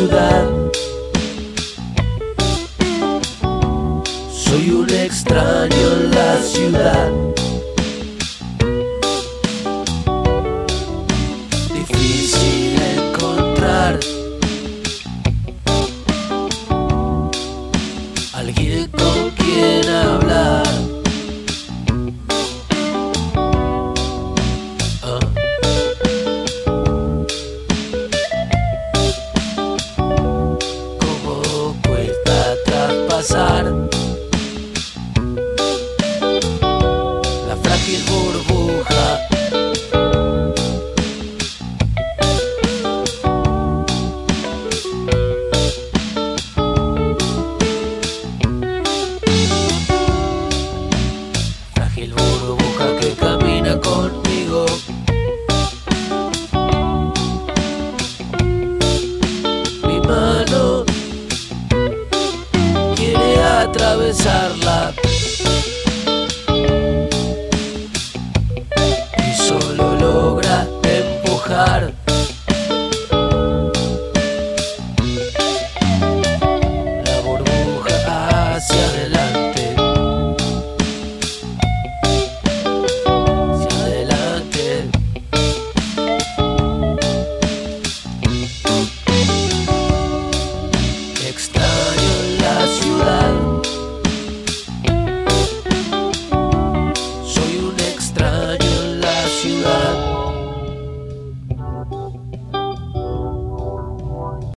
ciudad. Soy un extraño en la ciudad. Difícil encontrar alguien con quien hablar. Burbuja. Frágil burbuja que camina conmigo. Mi mano quiere atravesar cara.